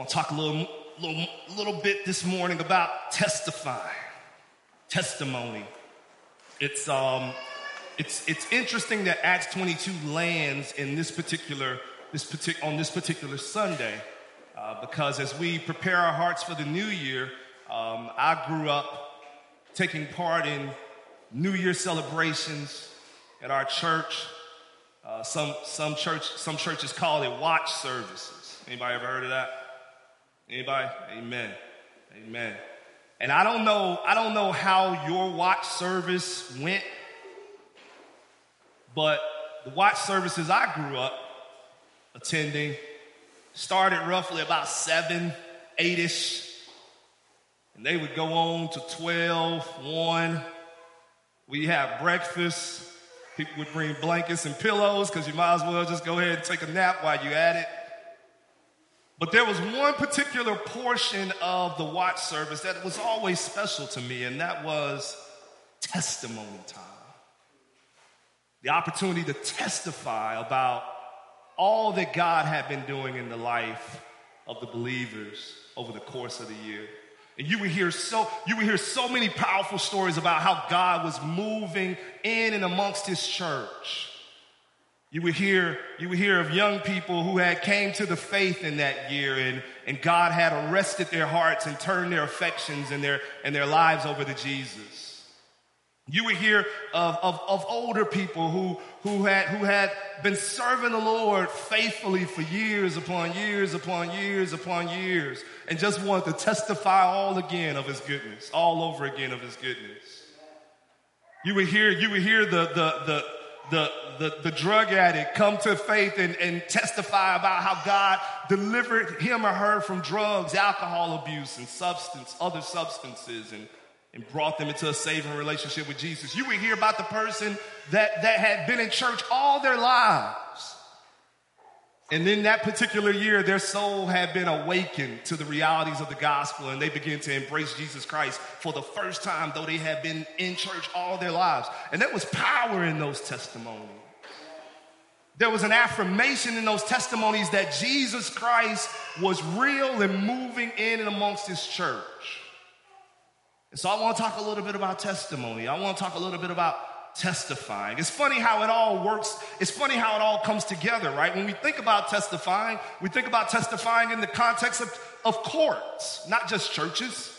want to talk a little, little, little bit this morning about testifying, testimony. It's, um, it's, it's interesting that Acts 22 lands in this particular, this partic- on this particular Sunday, uh, because as we prepare our hearts for the new year, um, I grew up taking part in New Year celebrations at our church. Uh, some, some, church, some churches call it watch services. Anybody ever heard of that? Anybody? Amen. Amen. And I don't know, I don't know how your watch service went, but the watch services I grew up attending started roughly about seven, eight-ish, and they would go on to 12, 1. We have breakfast. People would bring blankets and pillows because you might as well just go ahead and take a nap while you're at it. But there was one particular portion of the watch service that was always special to me, and that was testimony time. The opportunity to testify about all that God had been doing in the life of the believers over the course of the year. And you would hear so you would hear so many powerful stories about how God was moving in and amongst his church. You would hear, you would hear of young people who had came to the faith in that year and, and God had arrested their hearts and turned their affections and their, and their lives over to Jesus. You would hear of, of, of, older people who, who, had, who had been serving the Lord faithfully for years upon years upon years upon years and just wanted to testify all again of his goodness, all over again of his goodness. You would hear, you would hear the, the, the, the, the, the drug addict come to faith and, and testify about how God delivered him or her from drugs, alcohol abuse, and substance, other substances, and and brought them into a saving relationship with Jesus. You would hear about the person that, that had been in church all their lives. And in that particular year, their soul had been awakened to the realities of the gospel and they began to embrace Jesus Christ for the first time, though they had been in church all their lives. And there was power in those testimonies. There was an affirmation in those testimonies that Jesus Christ was real and moving in and amongst his church. And so I want to talk a little bit about testimony. I want to talk a little bit about testifying. It's funny how it all works. It's funny how it all comes together, right? When we think about testifying, we think about testifying in the context of, of courts, not just churches.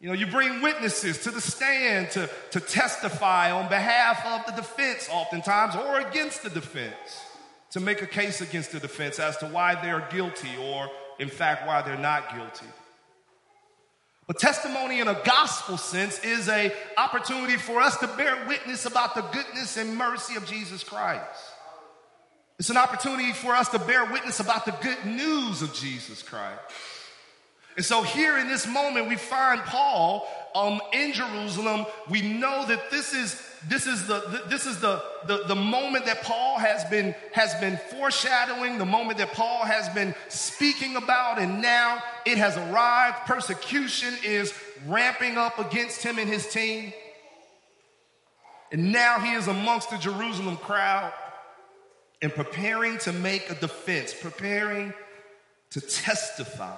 You know, you bring witnesses to the stand to, to testify on behalf of the defense, oftentimes, or against the defense, to make a case against the defense as to why they're guilty or, in fact, why they're not guilty. But testimony in a gospel sense is a opportunity for us to bear witness about the goodness and mercy of Jesus Christ. It's an opportunity for us to bear witness about the good news of Jesus Christ. And so here in this moment, we find Paul um, in Jerusalem. We know that this is this is the this is the, the the moment that Paul has been has been foreshadowing, the moment that Paul has been speaking about, and now it has arrived. Persecution is ramping up against him and his team. And now he is amongst the Jerusalem crowd and preparing to make a defense, preparing to testify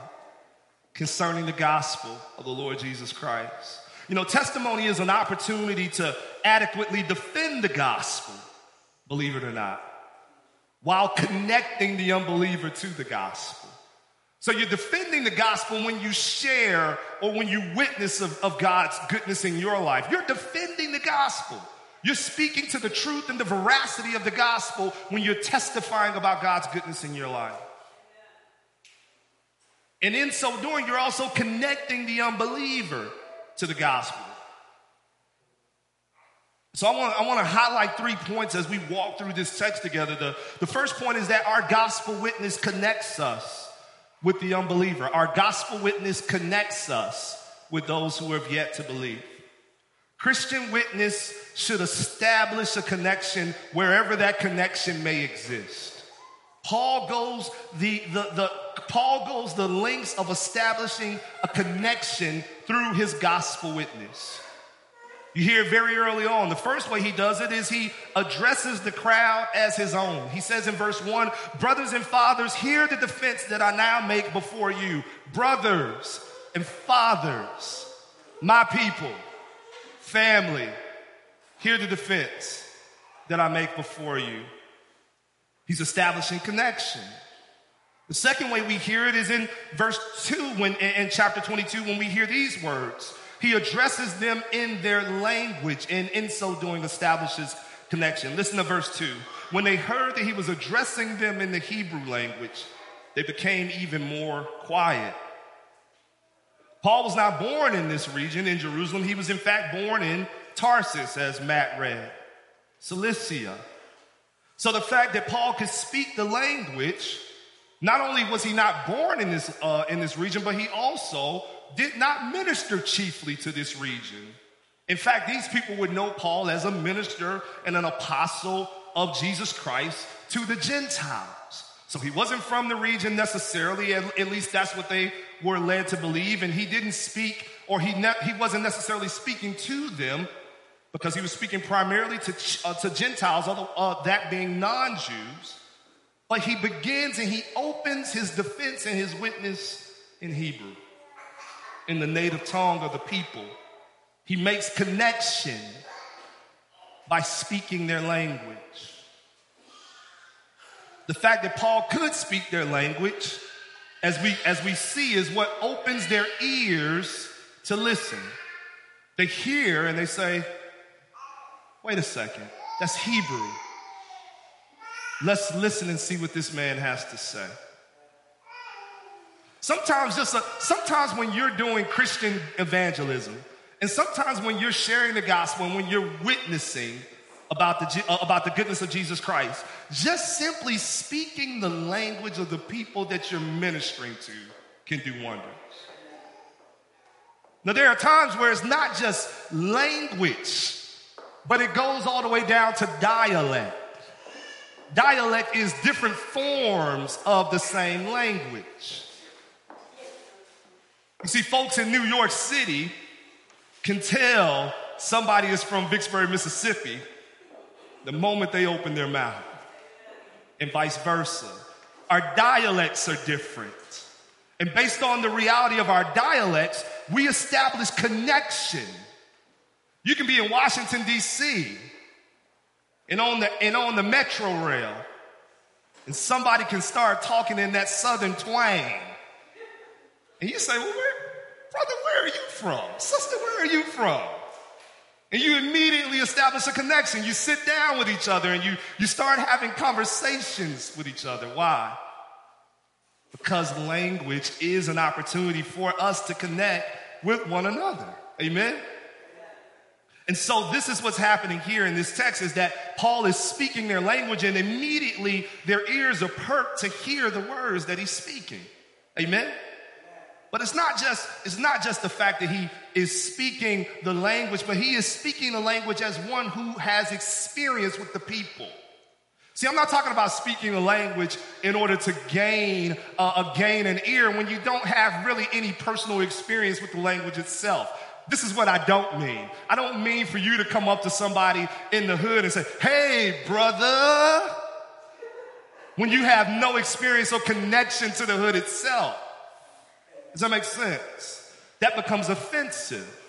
concerning the gospel of the Lord Jesus Christ. You know, testimony is an opportunity to adequately defend the gospel, believe it or not, while connecting the unbeliever to the gospel. So you're defending the gospel when you share or when you witness of, of God's goodness in your life. You're defending the gospel. You're speaking to the truth and the veracity of the gospel when you're testifying about God's goodness in your life. And in so doing, you're also connecting the unbeliever to the gospel. So I want, I want to highlight three points as we walk through this text together. The, the first point is that our gospel witness connects us with the unbeliever. Our gospel witness connects us with those who have yet to believe. Christian witness should establish a connection wherever that connection may exist. Paul goes the, the, the, Paul goes the lengths of establishing a connection through his gospel witness. You hear very early on. The first way he does it is he addresses the crowd as his own. He says in verse 1 Brothers and fathers, hear the defense that I now make before you. Brothers and fathers, my people, family, hear the defense that I make before you. He's establishing connection. The second way we hear it is in verse 2 when in chapter 22 when we hear these words. He addresses them in their language and in so doing establishes connection. Listen to verse 2. When they heard that he was addressing them in the Hebrew language, they became even more quiet. Paul was not born in this region in Jerusalem. He was in fact born in Tarsus, as Matt read, Cilicia. So the fact that Paul could speak the language, not only was he not born in this, uh, in this region, but he also did not minister chiefly to this region. In fact, these people would know Paul as a minister and an apostle of Jesus Christ to the Gentiles. So he wasn't from the region necessarily, at, at least that's what they were led to believe. And he didn't speak, or he, ne- he wasn't necessarily speaking to them because he was speaking primarily to, uh, to Gentiles, uh, that being non Jews. But he begins and he opens his defense and his witness in Hebrew in the native tongue of the people. He makes connection by speaking their language. The fact that Paul could speak their language, as we, as we see, is what opens their ears to listen. They hear and they say, wait a second, that's Hebrew. Let's listen and see what this man has to say. Sometimes just a, sometimes when you're doing Christian evangelism, and sometimes when you're sharing the gospel and when you're witnessing about the, uh, about the goodness of Jesus Christ, just simply speaking the language of the people that you're ministering to can do wonders. Now, there are times where it's not just language, but it goes all the way down to dialect. Dialect is different forms of the same language. You see, folks in New York City can tell somebody is from Vicksburg, Mississippi the moment they open their mouth, and vice versa. Our dialects are different. And based on the reality of our dialects, we establish connection. You can be in Washington, D.C., and on the, and on the metro rail, and somebody can start talking in that southern twang. And you say, well, where, brother, where are you from? Sister, where are you from? And you immediately establish a connection. You sit down with each other and you, you start having conversations with each other. Why? Because language is an opportunity for us to connect with one another. Amen? And so this is what's happening here in this text is that Paul is speaking their language and immediately their ears are perked to hear the words that he's speaking. Amen? But it's not just, it's not just the fact that he is speaking the language, but he is speaking the language as one who has experience with the people. See, I'm not talking about speaking a language in order to gain uh, a gain an ear when you don't have really any personal experience with the language itself. This is what I don't mean. I don't mean for you to come up to somebody in the hood and say, "Hey, brother," when you have no experience or connection to the hood itself. Does that make sense? That becomes offensive.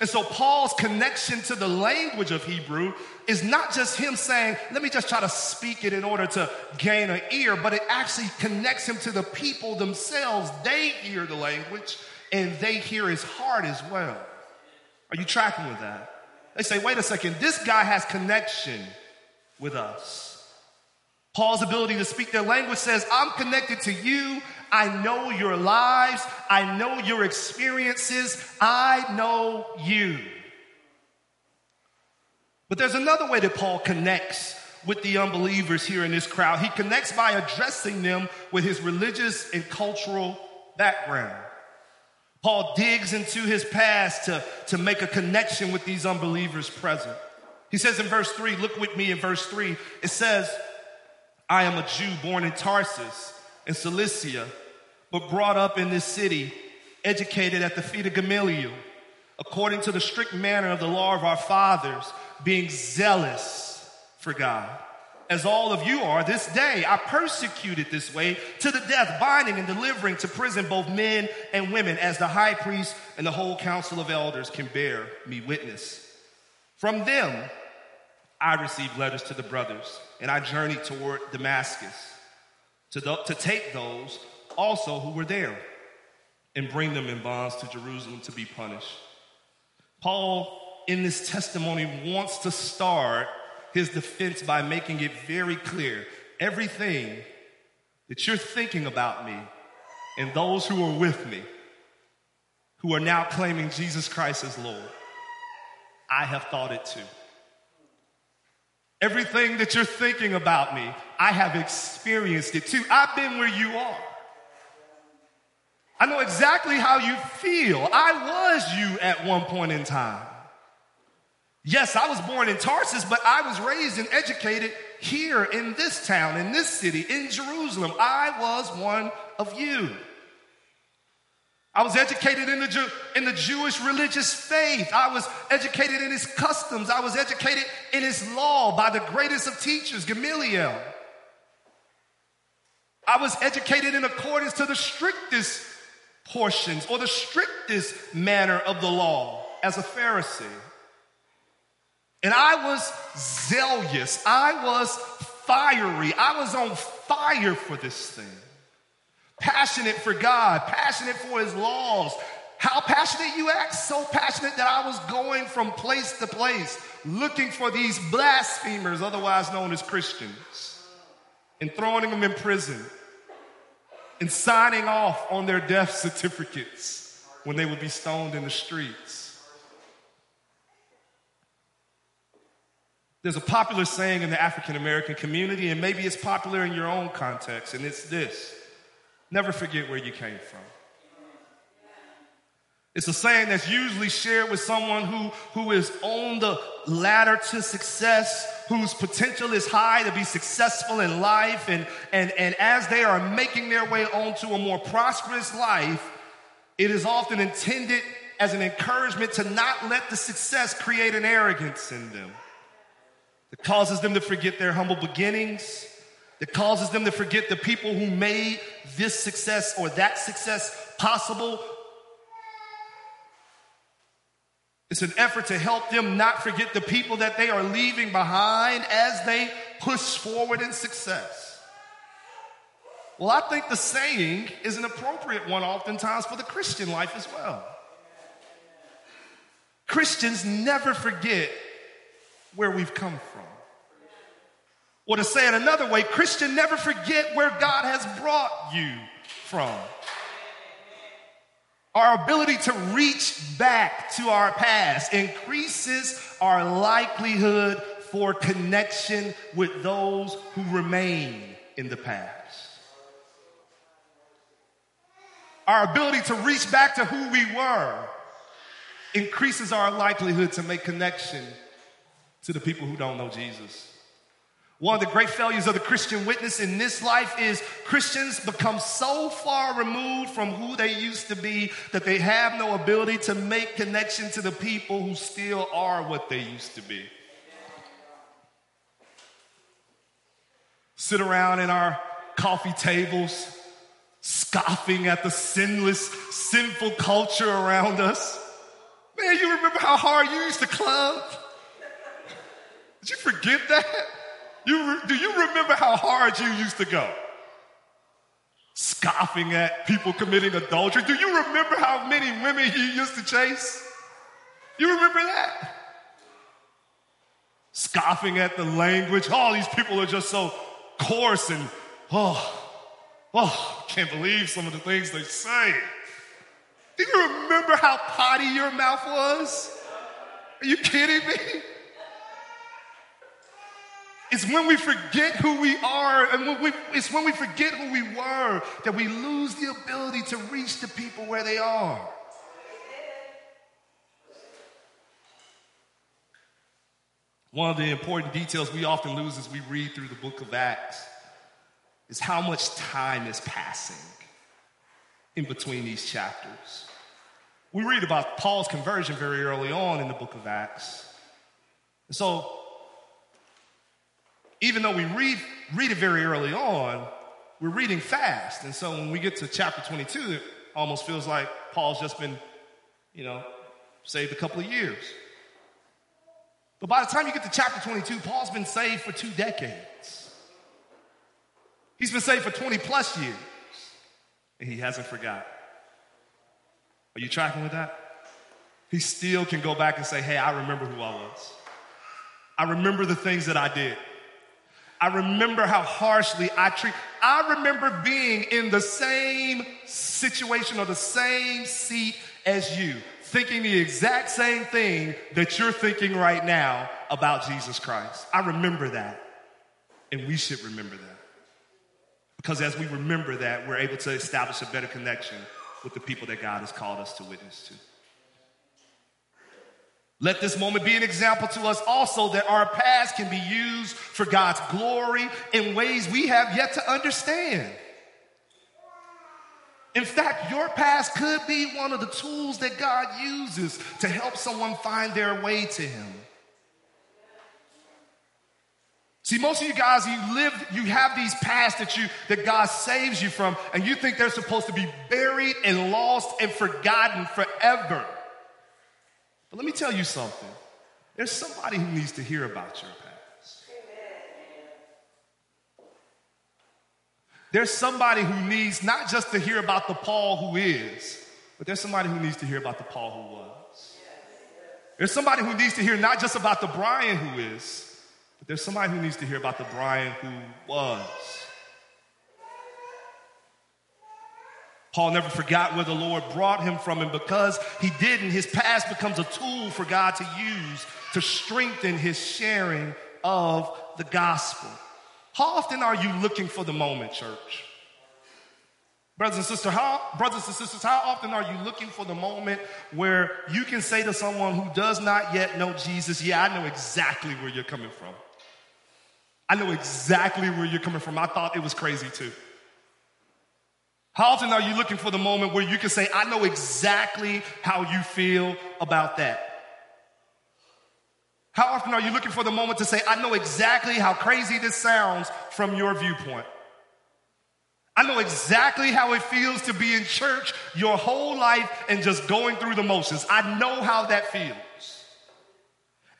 And so Paul's connection to the language of Hebrew is not just him saying, let me just try to speak it in order to gain an ear, but it actually connects him to the people themselves. They hear the language and they hear his heart as well. Are you tracking with that? They say, wait a second, this guy has connection with us. Paul's ability to speak their language says, I'm connected to you I know your lives. I know your experiences. I know you. But there's another way that Paul connects with the unbelievers here in this crowd. He connects by addressing them with his religious and cultural background. Paul digs into his past to, to make a connection with these unbelievers present. He says in verse 3, look with me in verse 3, it says, I am a Jew born in Tarsus in Cilicia, but brought up in this city, educated at the feet of Gamaliel, according to the strict manner of the law of our fathers, being zealous for God. As all of you are this day, I persecuted this way to the death, binding and delivering to prison both men and women, as the high priest and the whole council of elders can bear me witness. From them, I received letters to the brothers, and I journeyed toward Damascus to, the, to take those also who were there and bring them in bonds to Jerusalem to be punished. Paul, in this testimony, wants to start his defense by making it very clear everything that you're thinking about me and those who are with me, who are now claiming Jesus Christ as Lord, I have thought it too. Everything that you're thinking about me, I have experienced it too. I've been where you are. I know exactly how you feel. I was you at one point in time. Yes, I was born in Tarsus, but I was raised and educated here in this town, in this city, in Jerusalem. I was one of you. I was educated in the, in the Jewish religious faith. I was educated in his customs. I was educated in his law by the greatest of teachers, Gamaliel. I was educated in accordance to the strictest portions or the strictest manner of the law as a Pharisee. And I was zealous. I was fiery. I was on fire for this thing. Passionate for God, passionate for his laws. How passionate you act? So passionate that I was going from place to place looking for these blasphemers, otherwise known as Christians, and throwing them in prison and signing off on their death certificates when they would be stoned in the streets. There's a popular saying in the African American community, and maybe it's popular in your own context, and it's this never forget where you came from. It's a saying that's usually shared with someone who, who is on the ladder to success, whose potential is high to be successful in life. And, and, and as they are making their way onto a more prosperous life, it is often intended as an encouragement to not let the success create an arrogance in them that causes them to forget their humble beginnings, that causes them to forget the people who made this success or that success possible It's an effort to help them not forget the people that they are leaving behind as they push forward in success. Well, I think the saying is an appropriate one oftentimes for the Christian life as well. Christians never forget where we've come from. Or to say it another way, Christian never forget where God has brought you from. Our ability to reach back to our past increases our likelihood for connection with those who remain in the past. Our ability to reach back to who we were increases our likelihood to make connection to the people who don't know Jesus. One of the great failures of the Christian witness in this life is Christians become so far removed from who they used to be that they have no ability to make connection to the people who still are what they used to be. Sit around in our coffee tables, scoffing at the sinless, sinful culture around us. Man, you remember how hard you used to club? Did you forget that? You, do you remember how hard you used to go? Scoffing at people committing adultery. Do you remember how many women you used to chase? You remember that? Scoffing at the language. All oh, these people are just so coarse and, oh, oh, can't believe some of the things they say. Do you remember how potty your mouth was? Are you kidding me? It's when we forget who we are and when we, it's when we forget who we were that we lose the ability to reach the people where they are. One of the important details we often lose as we read through the book of Acts is how much time is passing in between these chapters. we read about Paul's conversion very early on in the book of Acts. And so, even though we read, read it very early on, we're reading fast. And so when we get to chapter 22, it almost feels like Paul's just been, you know, saved a couple of years. But by the time you get to chapter 22, Paul's been saved for two decades. He's been saved for 20 plus years, and he hasn't forgot. Are you tracking with that? He still can go back and say, Hey, I remember who I was. I remember the things that I did. I remember how harshly I treat. I remember being in the same situation or the same seat as you, thinking the exact same thing that you're thinking right now about Jesus Christ. I remember that. And we should remember that. Because as we remember that, we're able to establish a better connection with the people that God has called us to witness to. Let this moment be an example to us also that our past can be used for God's glory in ways we have yet to understand. In fact, your past could be one of the tools that God uses to help someone find their way to Him. See, most of you guys, you live, you have these pasts that you that God saves you from, and you think they're supposed to be buried and lost and forgotten forever. But let me tell you something. There's somebody who needs to hear about your past. There's somebody who needs not just to hear about the Paul who is, but there's somebody who needs to hear about the Paul who was. There's somebody who needs to hear not just about the Brian who is, but there's somebody who needs to hear about the Brian who was. Paul never forgot where the Lord brought him from, and because he didn't, his past becomes a tool for God to use to strengthen his sharing of the gospel. How often are you looking for the moment, church? Brothers and sisters, how, brothers and sisters, how often are you looking for the moment where you can say to someone who does not yet know Jesus, yeah, I know exactly where you're coming from. I know exactly where you're coming from. I thought it was crazy too. How often are you looking for the moment where you can say, I know exactly how you feel about that? How often are you looking for the moment to say, I know exactly how crazy this sounds from your viewpoint? I know exactly how it feels to be in church your whole life and just going through the motions. I know how that feels.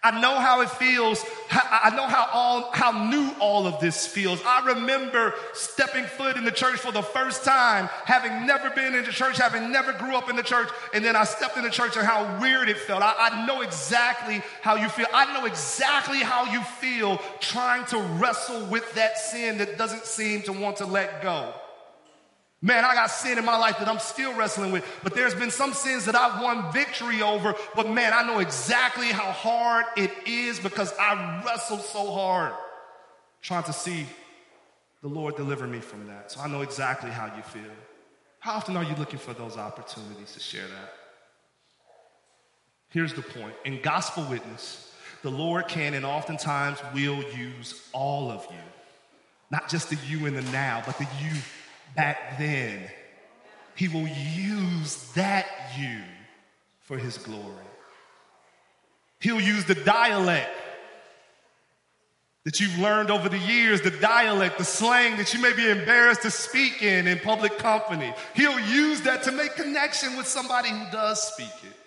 I know how it feels. I know how all, how new all of this feels. I remember stepping foot in the church for the first time, having never been in the church, having never grew up in the church, and then I stepped in the church and how weird it felt. I, I know exactly how you feel. I know exactly how you feel trying to wrestle with that sin that doesn't seem to want to let go. Man, I got sin in my life that I'm still wrestling with, but there's been some sins that I've won victory over. But man, I know exactly how hard it is because I wrestled so hard trying to see the Lord deliver me from that. So I know exactly how you feel. How often are you looking for those opportunities to share that? Here's the point in gospel witness, the Lord can and oftentimes will use all of you, not just the you in the now, but the you back then. He will use that you for his glory. He'll use the dialect that you've learned over the years, the dialect, the slang that you may be embarrassed to speak in in public company. He'll use that to make connection with somebody who does speak it.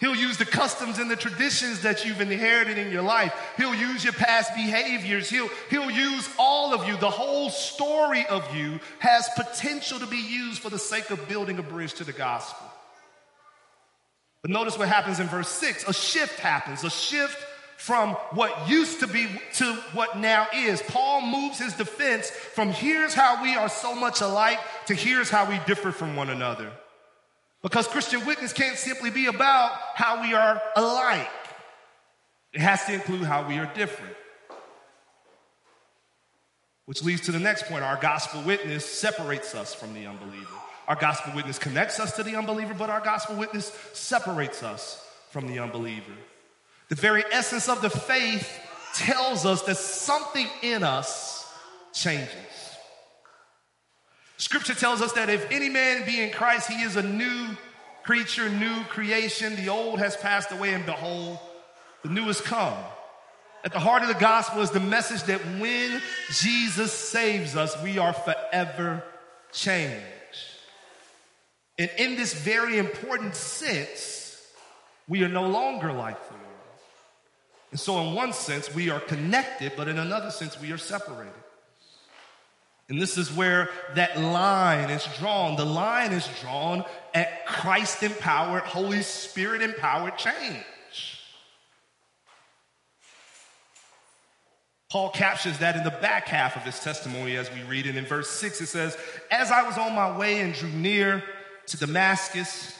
He'll use the customs and the traditions that you've inherited in your life. He'll use your past behaviors. He'll, he'll use all of you. The whole story of you has potential to be used for the sake of building a bridge to the gospel. But notice what happens in verse 6 a shift happens, a shift from what used to be to what now is. Paul moves his defense from here's how we are so much alike to here's how we differ from one another. Because Christian witness can't simply be about how we are alike. It has to include how we are different. Which leads to the next point. Our gospel witness separates us from the unbeliever. Our gospel witness connects us to the unbeliever, but our gospel witness separates us from the unbeliever. The very essence of the faith tells us that something in us changes. Scripture tells us that if any man be in Christ, he is a new creature, new creation. The old has passed away, and behold, the new has come. At the heart of the gospel is the message that when Jesus saves us, we are forever changed. And in this very important sense, we are no longer like the world. And so, in one sense, we are connected, but in another sense, we are separated. And this is where that line is drawn. The line is drawn at Christ empowered, Holy Spirit empowered change. Paul captures that in the back half of his testimony as we read it. In verse 6, it says, As I was on my way and drew near to Damascus,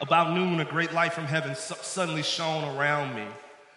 about noon, a great light from heaven suddenly shone around me.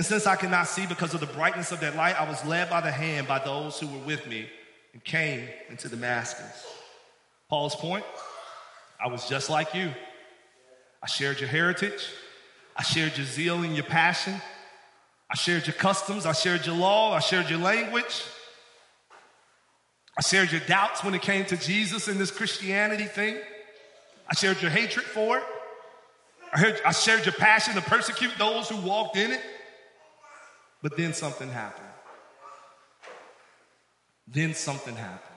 And since I could not see because of the brightness of that light, I was led by the hand by those who were with me and came into Damascus. Paul's point I was just like you. I shared your heritage, I shared your zeal and your passion, I shared your customs, I shared your law, I shared your language. I shared your doubts when it came to Jesus and this Christianity thing. I shared your hatred for it. I, heard, I shared your passion to persecute those who walked in it. But then something happened. Then something happened.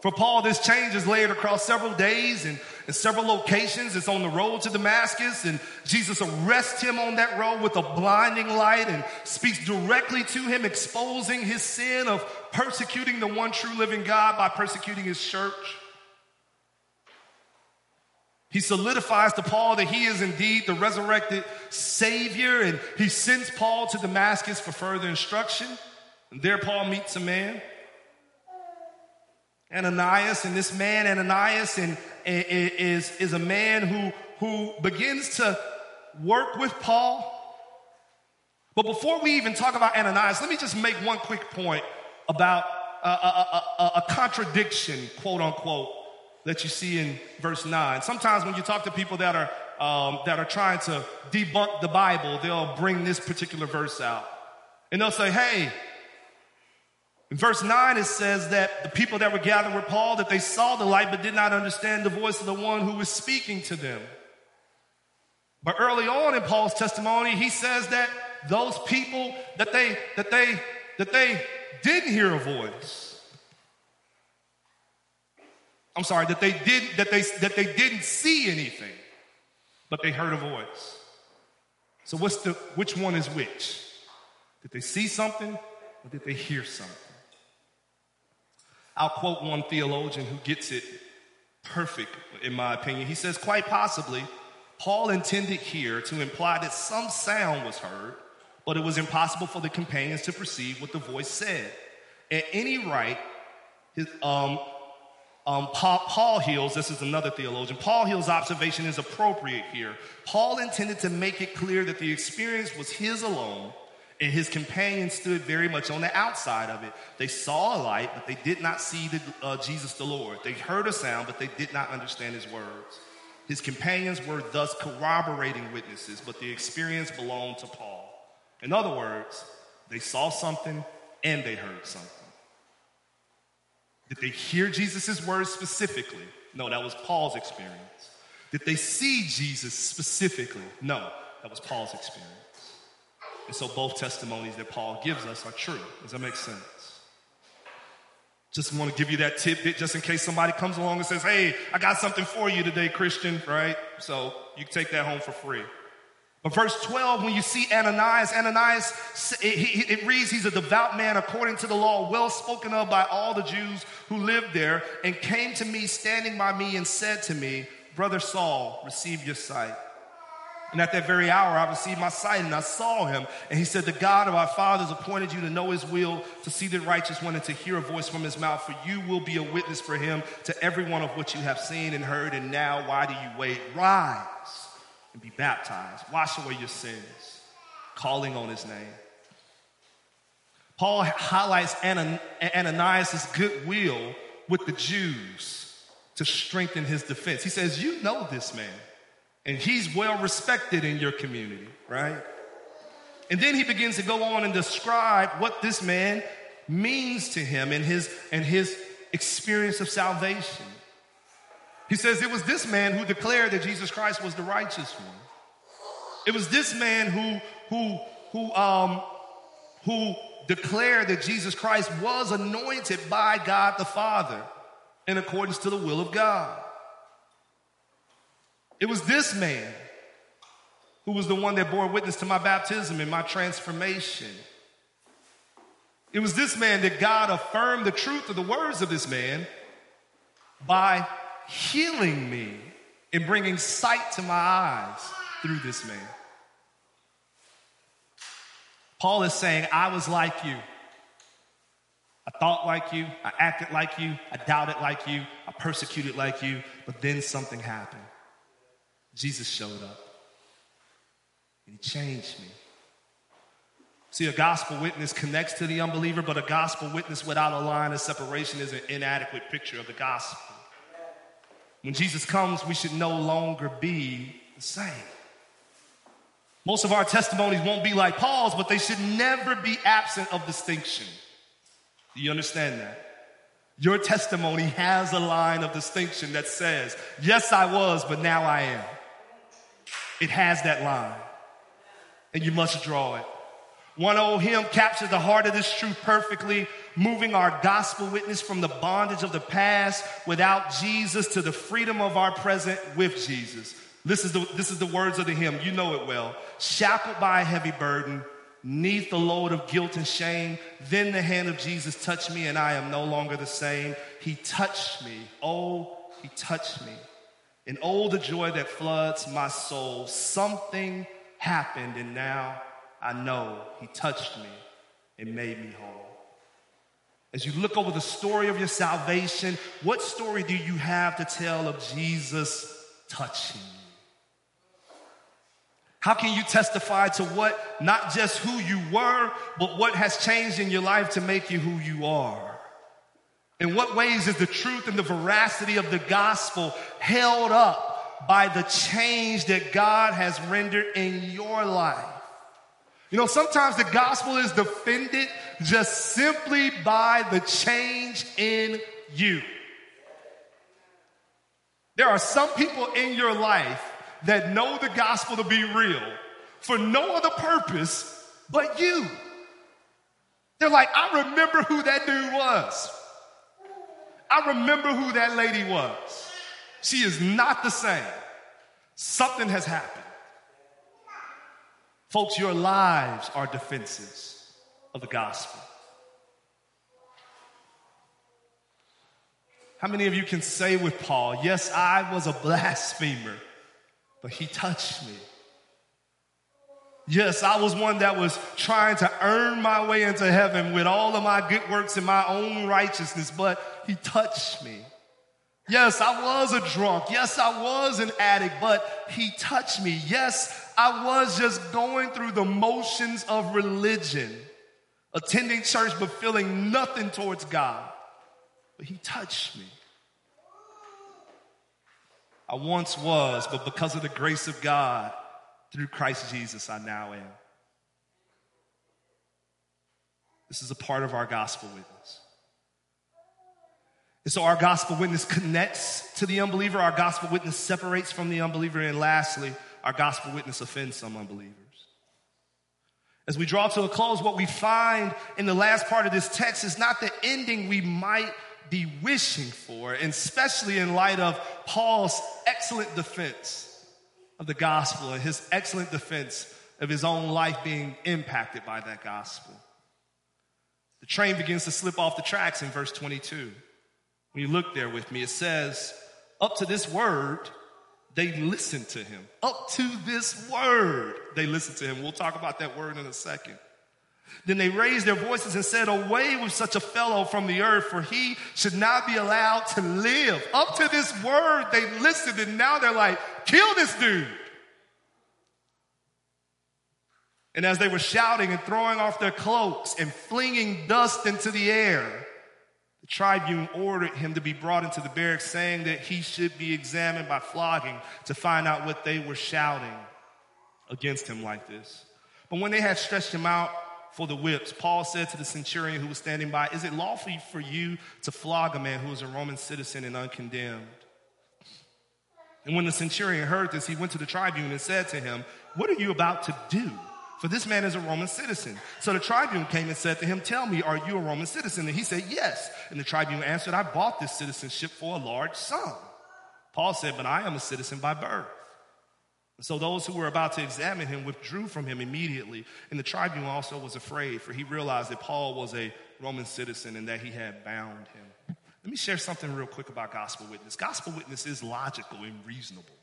For Paul, this change is layered across several days and, and, several locations. It's on the road to Damascus, and Jesus arrests him on that road with a blinding light and speaks directly to him, exposing his sin of persecuting the one true living God by persecuting his church. He solidifies to Paul that he is indeed the resurrected Savior, and he sends Paul to Damascus for further instruction. And there, Paul meets a man, Ananias, and this man, Ananias, and, is, is a man who, who begins to work with Paul. But before we even talk about Ananias, let me just make one quick point about a, a, a, a contradiction, quote unquote, that you see in verse 9. Sometimes when you talk to people that are, um, that are trying to debunk the Bible, they'll bring this particular verse out. And they'll say, hey, in verse 9, it says that the people that were gathered with Paul, that they saw the light but did not understand the voice of the one who was speaking to them. But early on in Paul's testimony, he says that those people that they, that they, that they didn't hear a voice. I'm sorry, that they did that they that they didn't see anything, but they heard a voice. So what's the which one is which? Did they see something or did they hear something? I'll quote one theologian who gets it perfect, in my opinion. He says, quite possibly, Paul intended here to imply that some sound was heard, but it was impossible for the companions to perceive what the voice said. At any rate, his, um, um, Paul, Hill's, this is another theologian, Polhill's observation is appropriate here. Paul intended to make it clear that the experience was his alone, and his companions stood very much on the outside of it. They saw a light, but they did not see the, uh, Jesus the Lord. They heard a sound, but they did not understand his words. His companions were thus corroborating witnesses, but the experience belonged to Paul. In other words, they saw something and they heard something. Did they hear Jesus' words specifically? No, that was Paul's experience. Did they see Jesus specifically? No, that was Paul's experience. And so both testimonies that Paul gives us are true. Does that make sense? Just want to give you that tidbit just in case somebody comes along and says, Hey, I got something for you today, Christian, right? So you can take that home for free. But verse 12, when you see Ananias, Ananias, it, it, reads, he's a devout man according to the law, well spoken of by all the Jews who lived there, and came to me standing by me and said to me, Brother Saul, receive your sight. And at that very hour, I received my sight and I saw him. And he said, The God of our fathers appointed you to know his will, to see the righteous one, and to hear a voice from his mouth. For you will be a witness for him to every one of what you have seen and heard. And now, why do you wait? Rise and be baptized. Wash away your sins, calling on his name. Paul highlights Ananias' goodwill with the Jews to strengthen his defense. He says, You know this man, and he's well respected in your community, right? And then he begins to go on and describe what this man means to him and his, and his experience of salvation. He says, It was this man who declared that Jesus Christ was the righteous one. It was this man who, who, who, um, who declared that Jesus Christ was anointed by God the Father in accordance to the will of God. It was this man who was the one that bore witness to my baptism and my transformation. It was this man that God affirmed the truth of the words of this man by healing me and bringing sight to my eyes through this man. Paul is saying, I was like you. I thought like you. I acted like you. I doubted like you. I persecuted like you. But then something happened. Jesus showed up and he changed me. See, a gospel witness connects to the unbeliever, but a gospel witness without a line of separation is an inadequate picture of the gospel. When Jesus comes, we should no longer be the same. Most of our testimonies won't be like Paul's, but they should never be absent of distinction. Do you understand that? Your testimony has a line of distinction that says, Yes, I was, but now I am. It has that line, and you must draw it. One old hymn captures the heart of this truth perfectly, moving our gospel witness from the bondage of the past without Jesus to the freedom of our present with Jesus. This is the, this is the words of the hymn. You know it well. Shackled by a heavy burden, neath the load of guilt and shame, then the hand of Jesus touched me and I am no longer the same. He touched me. Oh, he touched me. And oh, the joy that floods my soul. Something happened and now I know he touched me and made me whole. As you look over the story of your salvation, what story do you have to tell of Jesus touching you? How can you testify to what, not just who you were, but what has changed in your life to make you who you are? In what ways is the truth and the veracity of the gospel held up by the change that God has rendered in your life? You know, sometimes the gospel is defended just simply by the change in you. There are some people in your life that know the gospel to be real for no other purpose but you. They're like, I remember who that dude was. I remember who that lady was. She is not the same. Something has happened. Folks, your lives are defenses of the gospel. How many of you can say with Paul, Yes, I was a blasphemer, but he touched me? Yes, I was one that was trying to earn my way into heaven with all of my good works and my own righteousness, but he touched me. Yes, I was a drunk. Yes, I was an addict, but he touched me. Yes, I was just going through the motions of religion, attending church, but feeling nothing towards God. But he touched me. I once was, but because of the grace of God, through Christ Jesus, I now am. This is a part of our gospel witness. And so our gospel witness connects to the unbeliever, our gospel witness separates from the unbeliever, and lastly, our gospel witness offends some unbelievers. As we draw to a close, what we find in the last part of this text is not the ending we might be wishing for, and especially in light of Paul's excellent defense of the gospel and his excellent defense of his own life being impacted by that gospel. The train begins to slip off the tracks in verse 22. When you look there with me, it says, Up to this word, they listened to him. Up to this word, they listened to him. We'll talk about that word in a second. Then they raised their voices and said, Away with such a fellow from the earth, for he should not be allowed to live. Up to this word, they listened, and now they're like, Kill this dude. And as they were shouting and throwing off their cloaks and flinging dust into the air, tribune ordered him to be brought into the barracks, saying that he should be examined by flogging to find out what they were shouting against him like this. But when they had stretched him out for the whips, Paul said to the centurion who was standing by, Is it lawful for you to flog a man who is a Roman citizen and uncondemned? And when the centurion heard this, he went to the tribune and said to him, What are you about to do? For this man is a Roman citizen. So the tribune came and said to him, Tell me, are you a Roman citizen? And he said, Yes. And the tribune answered, I bought this citizenship for a large sum. Paul said, But I am a citizen by birth. And so those who were about to examine him withdrew from him immediately. And the tribune also was afraid, for he realized that Paul was a Roman citizen and that he had bound him. Let me share something real quick about gospel witness. Gospel witness is logical and reasonable.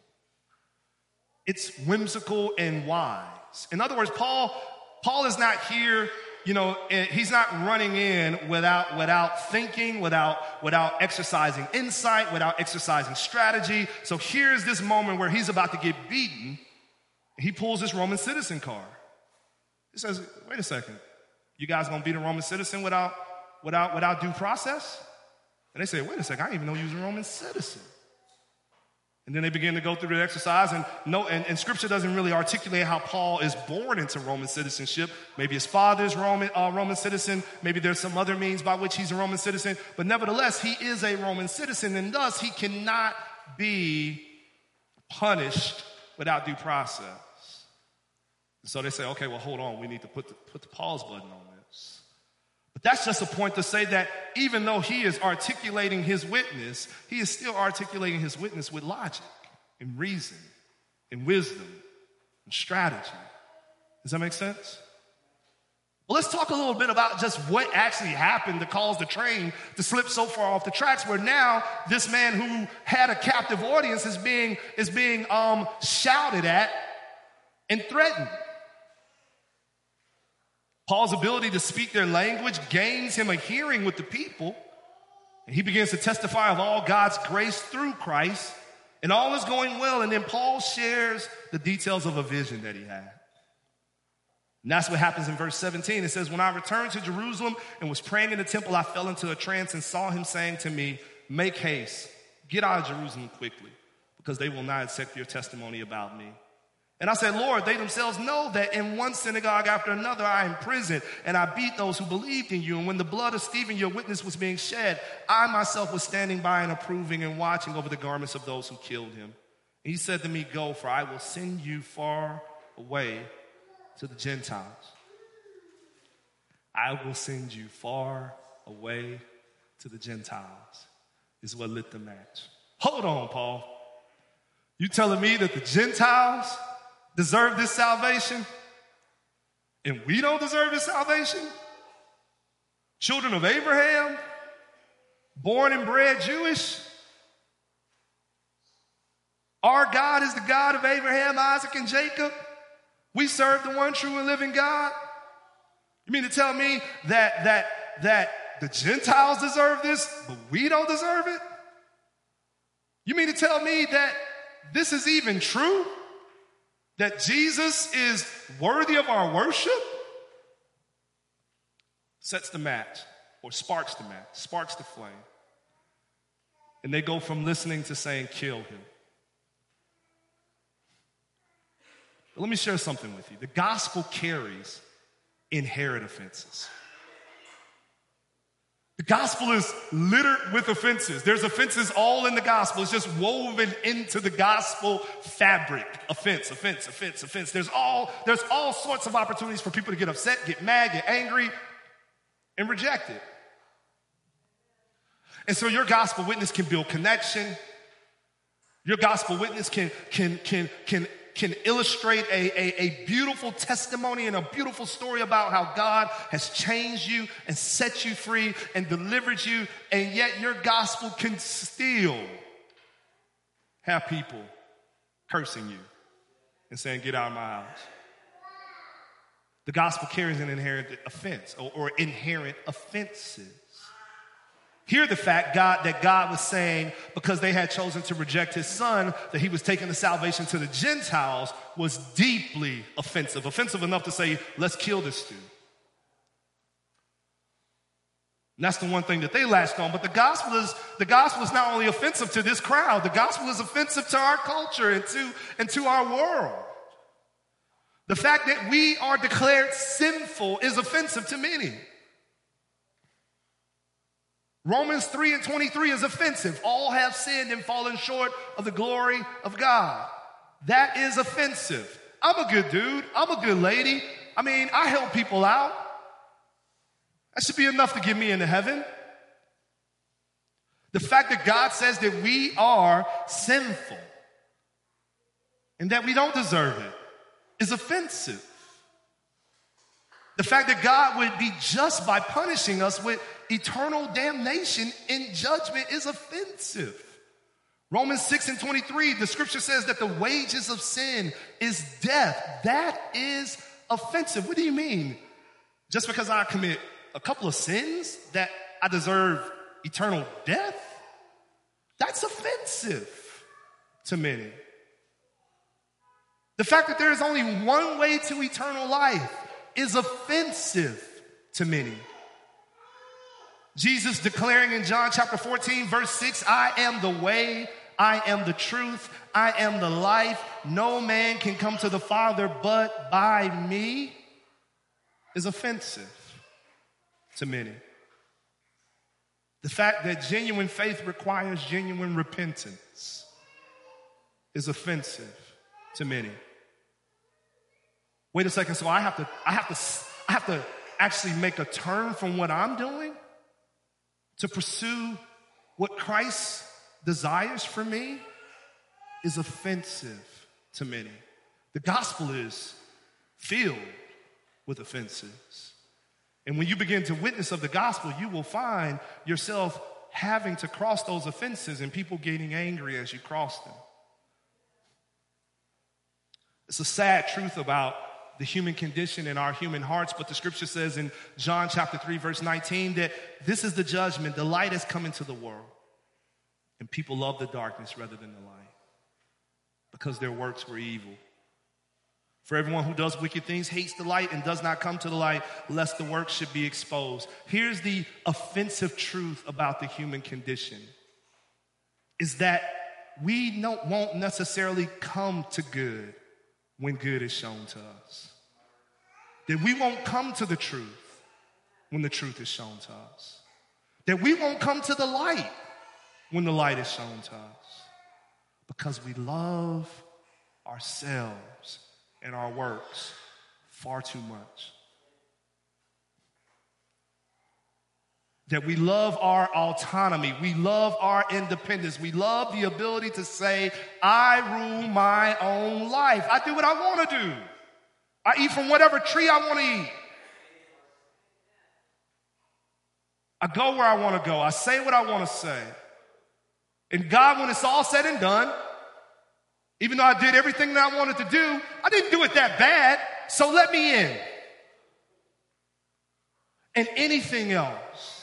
It's whimsical and wise. In other words, Paul, Paul is not here, you know, eh, he's not running in without, without thinking, without, without exercising insight, without exercising strategy. So here's this moment where he's about to get beaten. He pulls this Roman citizen card. He says, wait a second, you guys gonna beat a Roman citizen without, without, without due process? And they say, wait a second, I didn't even know you was a Roman citizen. And then they begin to go through the exercise, and no, and, and, Scripture doesn't really articulate how Paul is born into Roman citizenship. Maybe his father's Roman uh, Roman citizen. Maybe there's some other means by which he's a Roman citizen. But nevertheless, he is a Roman citizen, and thus he cannot be punished without due process. so they say, okay, well, hold on, we need to put the, put the pause button on but that's just a point to say that even though he is articulating his witness, he is still articulating his witness with logic and reason and wisdom and strategy. Does that make sense? Well, let's talk a little bit about just what actually happened to cause the train to slip so far off the tracks where now this man who had a captive audience is being, is being um, shouted at and threatened. Paul's ability to speak their language gains him a hearing with the people. And he begins to testify of all God's grace through Christ. And all is going well. And then Paul shares the details of a vision that he had. And that's what happens in verse 17. It says, When I returned to Jerusalem and was praying in the temple, I fell into a trance and saw him saying to me, Make haste, get out of Jerusalem quickly, because they will not accept your testimony about me. And I said, Lord, they themselves know that in one synagogue after another I imprisoned and I beat those who believed in you. And when the blood of Stephen, your witness, was being shed, I myself was standing by and approving and watching over the garments of those who killed him. And he said to me, Go, for I will send you far away to the Gentiles. I will send you far away to the Gentiles, is what lit the match. Hold on, Paul. You telling me that the Gentiles deserve this salvation? And we don't deserve this salvation? Children of Abraham, born and bred Jewish? Our God is the God of Abraham, Isaac, and Jacob. We serve the one true and living God. You mean to tell me that that that the Gentiles deserve this, but we don't deserve it? You mean to tell me that this is even true? That Jesus is worthy of our worship sets the match or sparks the match, sparks the flame. And they go from listening to saying, kill him. But let me share something with you. The gospel carries inherent offenses. The gospel is littered with offenses. There's offenses all in the gospel. It's just woven into the gospel fabric. Offense, offense, offense, offense. There's all, there's all sorts of opportunities for people to get upset, get mad, get angry, and reject it. And so your gospel witness can build connection. Your gospel witness can, can, can, can can illustrate a, a, a, beautiful testimony and a beautiful story about how God has changed you and set you free and delivered you, and yet your gospel can still have people cursing you and saying, Get out of my house. The gospel carries an inherent offense or, or inherent offenses. Hear the fact God that God was saying because they had chosen to reject his son that he was taking the salvation to the Gentiles was deeply offensive. Offensive enough to say, let's kill this dude. And that's the one thing that they latched on. But the gospel is the gospel is not only offensive to this crowd, the gospel is offensive to our culture and to, and to our world. The fact that we are declared sinful is offensive to many. Romans 3 and 23 is offensive. All have sinned and fallen short of the glory of God. That is offensive. I'm a good dude. I'm a good lady. I mean, I help people out. That should be enough to get me into heaven. The fact that God says that we are sinful and that we don't deserve it is offensive. The fact that God would be just by punishing us with eternal damnation in judgment is offensive. Romans 6 and 23, the scripture says that the wages of sin is death. That is offensive. What do you mean? Just because I commit a couple of sins that I deserve eternal death? That's offensive to many. The fact that there is only one way to eternal life is offensive to many. Jesus declaring in John chapter 14, verse 6, I am the way, I am the truth, I am the life. No man can come to the Father but by me is offensive to many. The fact that genuine faith requires genuine repentance is offensive to many. Wait a second, so I have to, I have to, I have to actually make a turn from what I'm doing to pursue what Christ desires for me is offensive to many. The gospel is filled with offenses. And when you begin to witness of the gospel, you will find yourself having to cross those offenses and people getting angry as you cross them. It's a sad truth about the human condition and our human hearts. But the scripture says in John chapter 3, verse 19, that this is the judgment. The light has come into the world, and people love the darkness rather than the light because their works were evil. For everyone who does wicked things hates the light and does not come to the light, lest the work should be exposed. Here's the offensive truth about the human condition is that we won't necessarily come to good when good is shown to us. That we won't come to the truth when the truth is shown to us. That we won't come to the light when the light is shown to us. Because we love ourselves and our works far too much. That we love our autonomy. We love our independence. We love the ability to say, I rule my own life. I do what I want to do. I eat from whatever tree I want to eat. I go where I want to go. I say what I want to say. And God, when it's all said and done, even though I did everything that I wanted to do, I didn't do it that bad. So let me in. And anything else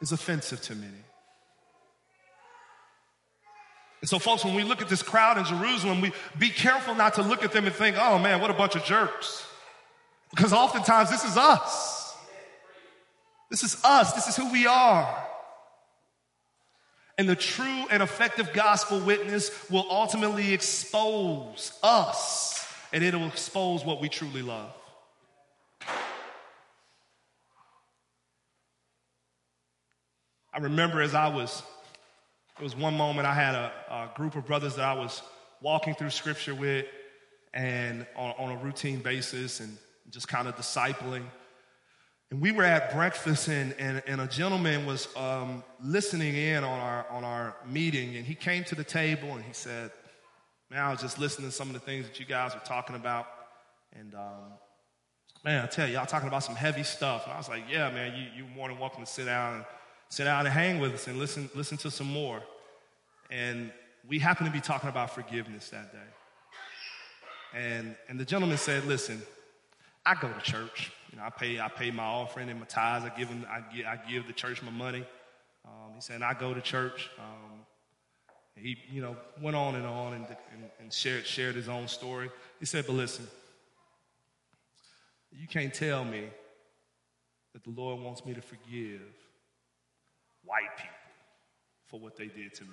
is offensive to many. And so, folks, when we look at this crowd in Jerusalem, we be careful not to look at them and think, oh man, what a bunch of jerks. Because oftentimes this is us. This is us. This is who we are. And the true and effective gospel witness will ultimately expose us and it'll expose what we truly love. I remember as I was, it was one moment I had a, a group of brothers that I was walking through scripture with and on, on a routine basis and just kind of discipling. And we were at breakfast, and, and, and a gentleman was um, listening in on our, on our meeting, and he came to the table and he said, Man, I was just listening to some of the things that you guys were talking about. And um, man, I tell you, y'all talking about some heavy stuff. And I was like, Yeah, man, you, you're more than welcome to sit down and sit down and hang with us and listen, listen to some more. And we happened to be talking about forgiveness that day. And, and the gentleman said, Listen, I go to church. You know, I pay, I pay my offering and my tithes. I give, them, I, give, I give the church my money. Um, he said, I go to church. Um, he, you know, went on and on and, and, and shared, shared his own story. He said, but listen, you can't tell me that the Lord wants me to forgive white people for what they did to me.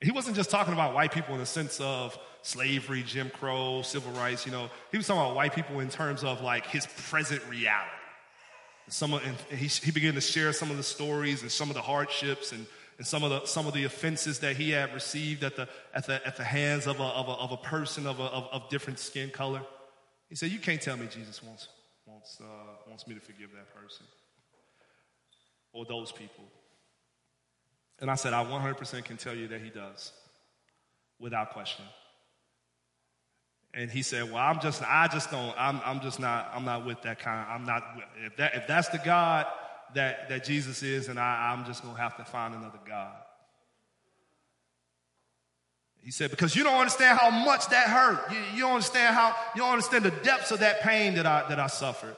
He wasn't just talking about white people in the sense of slavery, Jim Crow, civil rights, you know. He was talking about white people in terms of like his present reality. Some of, and he, he began to share some of the stories and some of the hardships and, and some, of the, some of the offenses that he had received at the, at the, at the hands of a, of a, of a person of, a, of, of different skin color. He said, You can't tell me Jesus wants, wants, uh, wants me to forgive that person or those people. And I said, I 100% can tell you that he does, without question. And he said, Well, I'm just, I just don't, I'm, I'm just not, I'm not with that kind. I'm not, if, that, if that's the God that, that Jesus is, and I, I'm just to have to find another God. He said, Because you don't understand how much that hurt. You, you don't understand how, you don't understand the depths of that pain that I, that I suffered.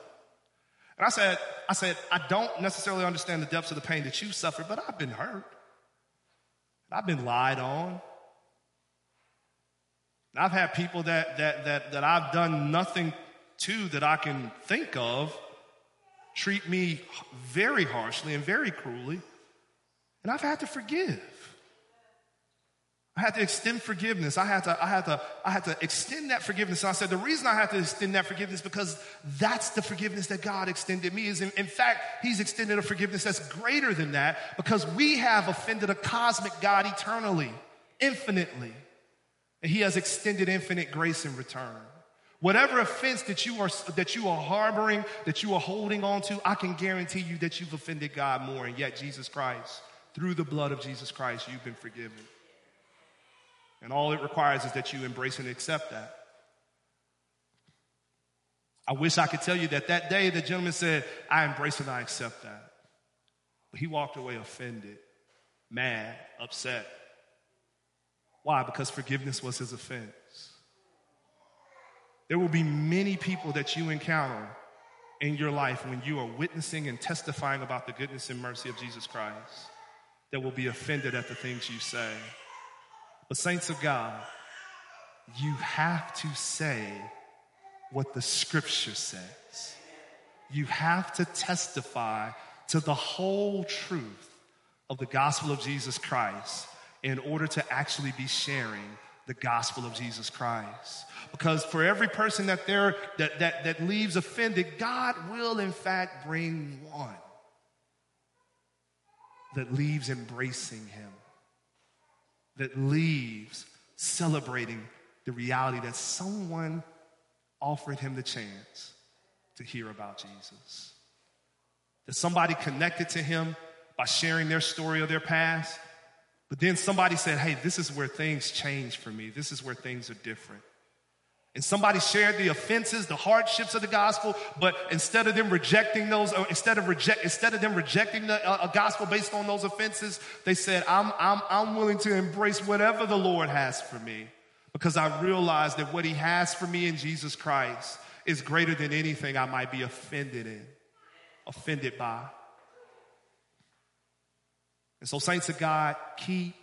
And I said, I said, I don't necessarily understand the depths of the pain that you suffered, but I've been hurt. I've been lied on. And I've had people that, that, that, that I've done nothing to that I can think of treat me very harshly and very cruelly. And I've had to forgive. I had to extend forgiveness. I had to, I had to, I had to extend that forgiveness. And I said, the reason I had to extend that forgiveness because that's the forgiveness that God extended me. Is in, in fact, He's extended a forgiveness that's greater than that because we have offended a cosmic God eternally, infinitely. And He has extended infinite grace in return. Whatever offense that you are that you are harboring, that you are holding on to, I can guarantee you that you've offended God more. And yet, Jesus Christ, through the blood of Jesus Christ, you've been forgiven. And all it requires is that you embrace and accept that. I wish I could tell you that that day the gentleman said, I embrace and I accept that. But he walked away offended, mad, upset. Why? Because forgiveness was his offense. There will be many people that you encounter in your life when you are witnessing and testifying about the goodness and mercy of Jesus Christ that will be offended at the things you say. But, saints of God, you have to say what the scripture says. You have to testify to the whole truth of the gospel of Jesus Christ in order to actually be sharing the gospel of Jesus Christ. Because for every person that there that, that, that leaves offended, God will in fact bring one that leaves embracing him that leaves celebrating the reality that someone offered him the chance to hear about Jesus. That somebody connected to him by sharing their story of their past, but then somebody said, Hey, this is where things change for me. This is where things are different. And somebody shared the offenses, the hardships of the gospel, but instead of them rejecting those, or instead of reject, instead of them rejecting the uh, a gospel based on those offenses, they said, I'm, I'm, I'm willing to embrace whatever the Lord has for me because I realize that what he has for me in Jesus Christ is greater than anything I might be offended in, offended by. And so, saints of God, keep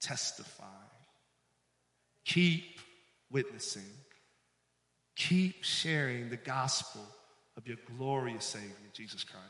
testifying. Keep witnessing. Keep sharing the gospel of your glorious Savior, Jesus Christ.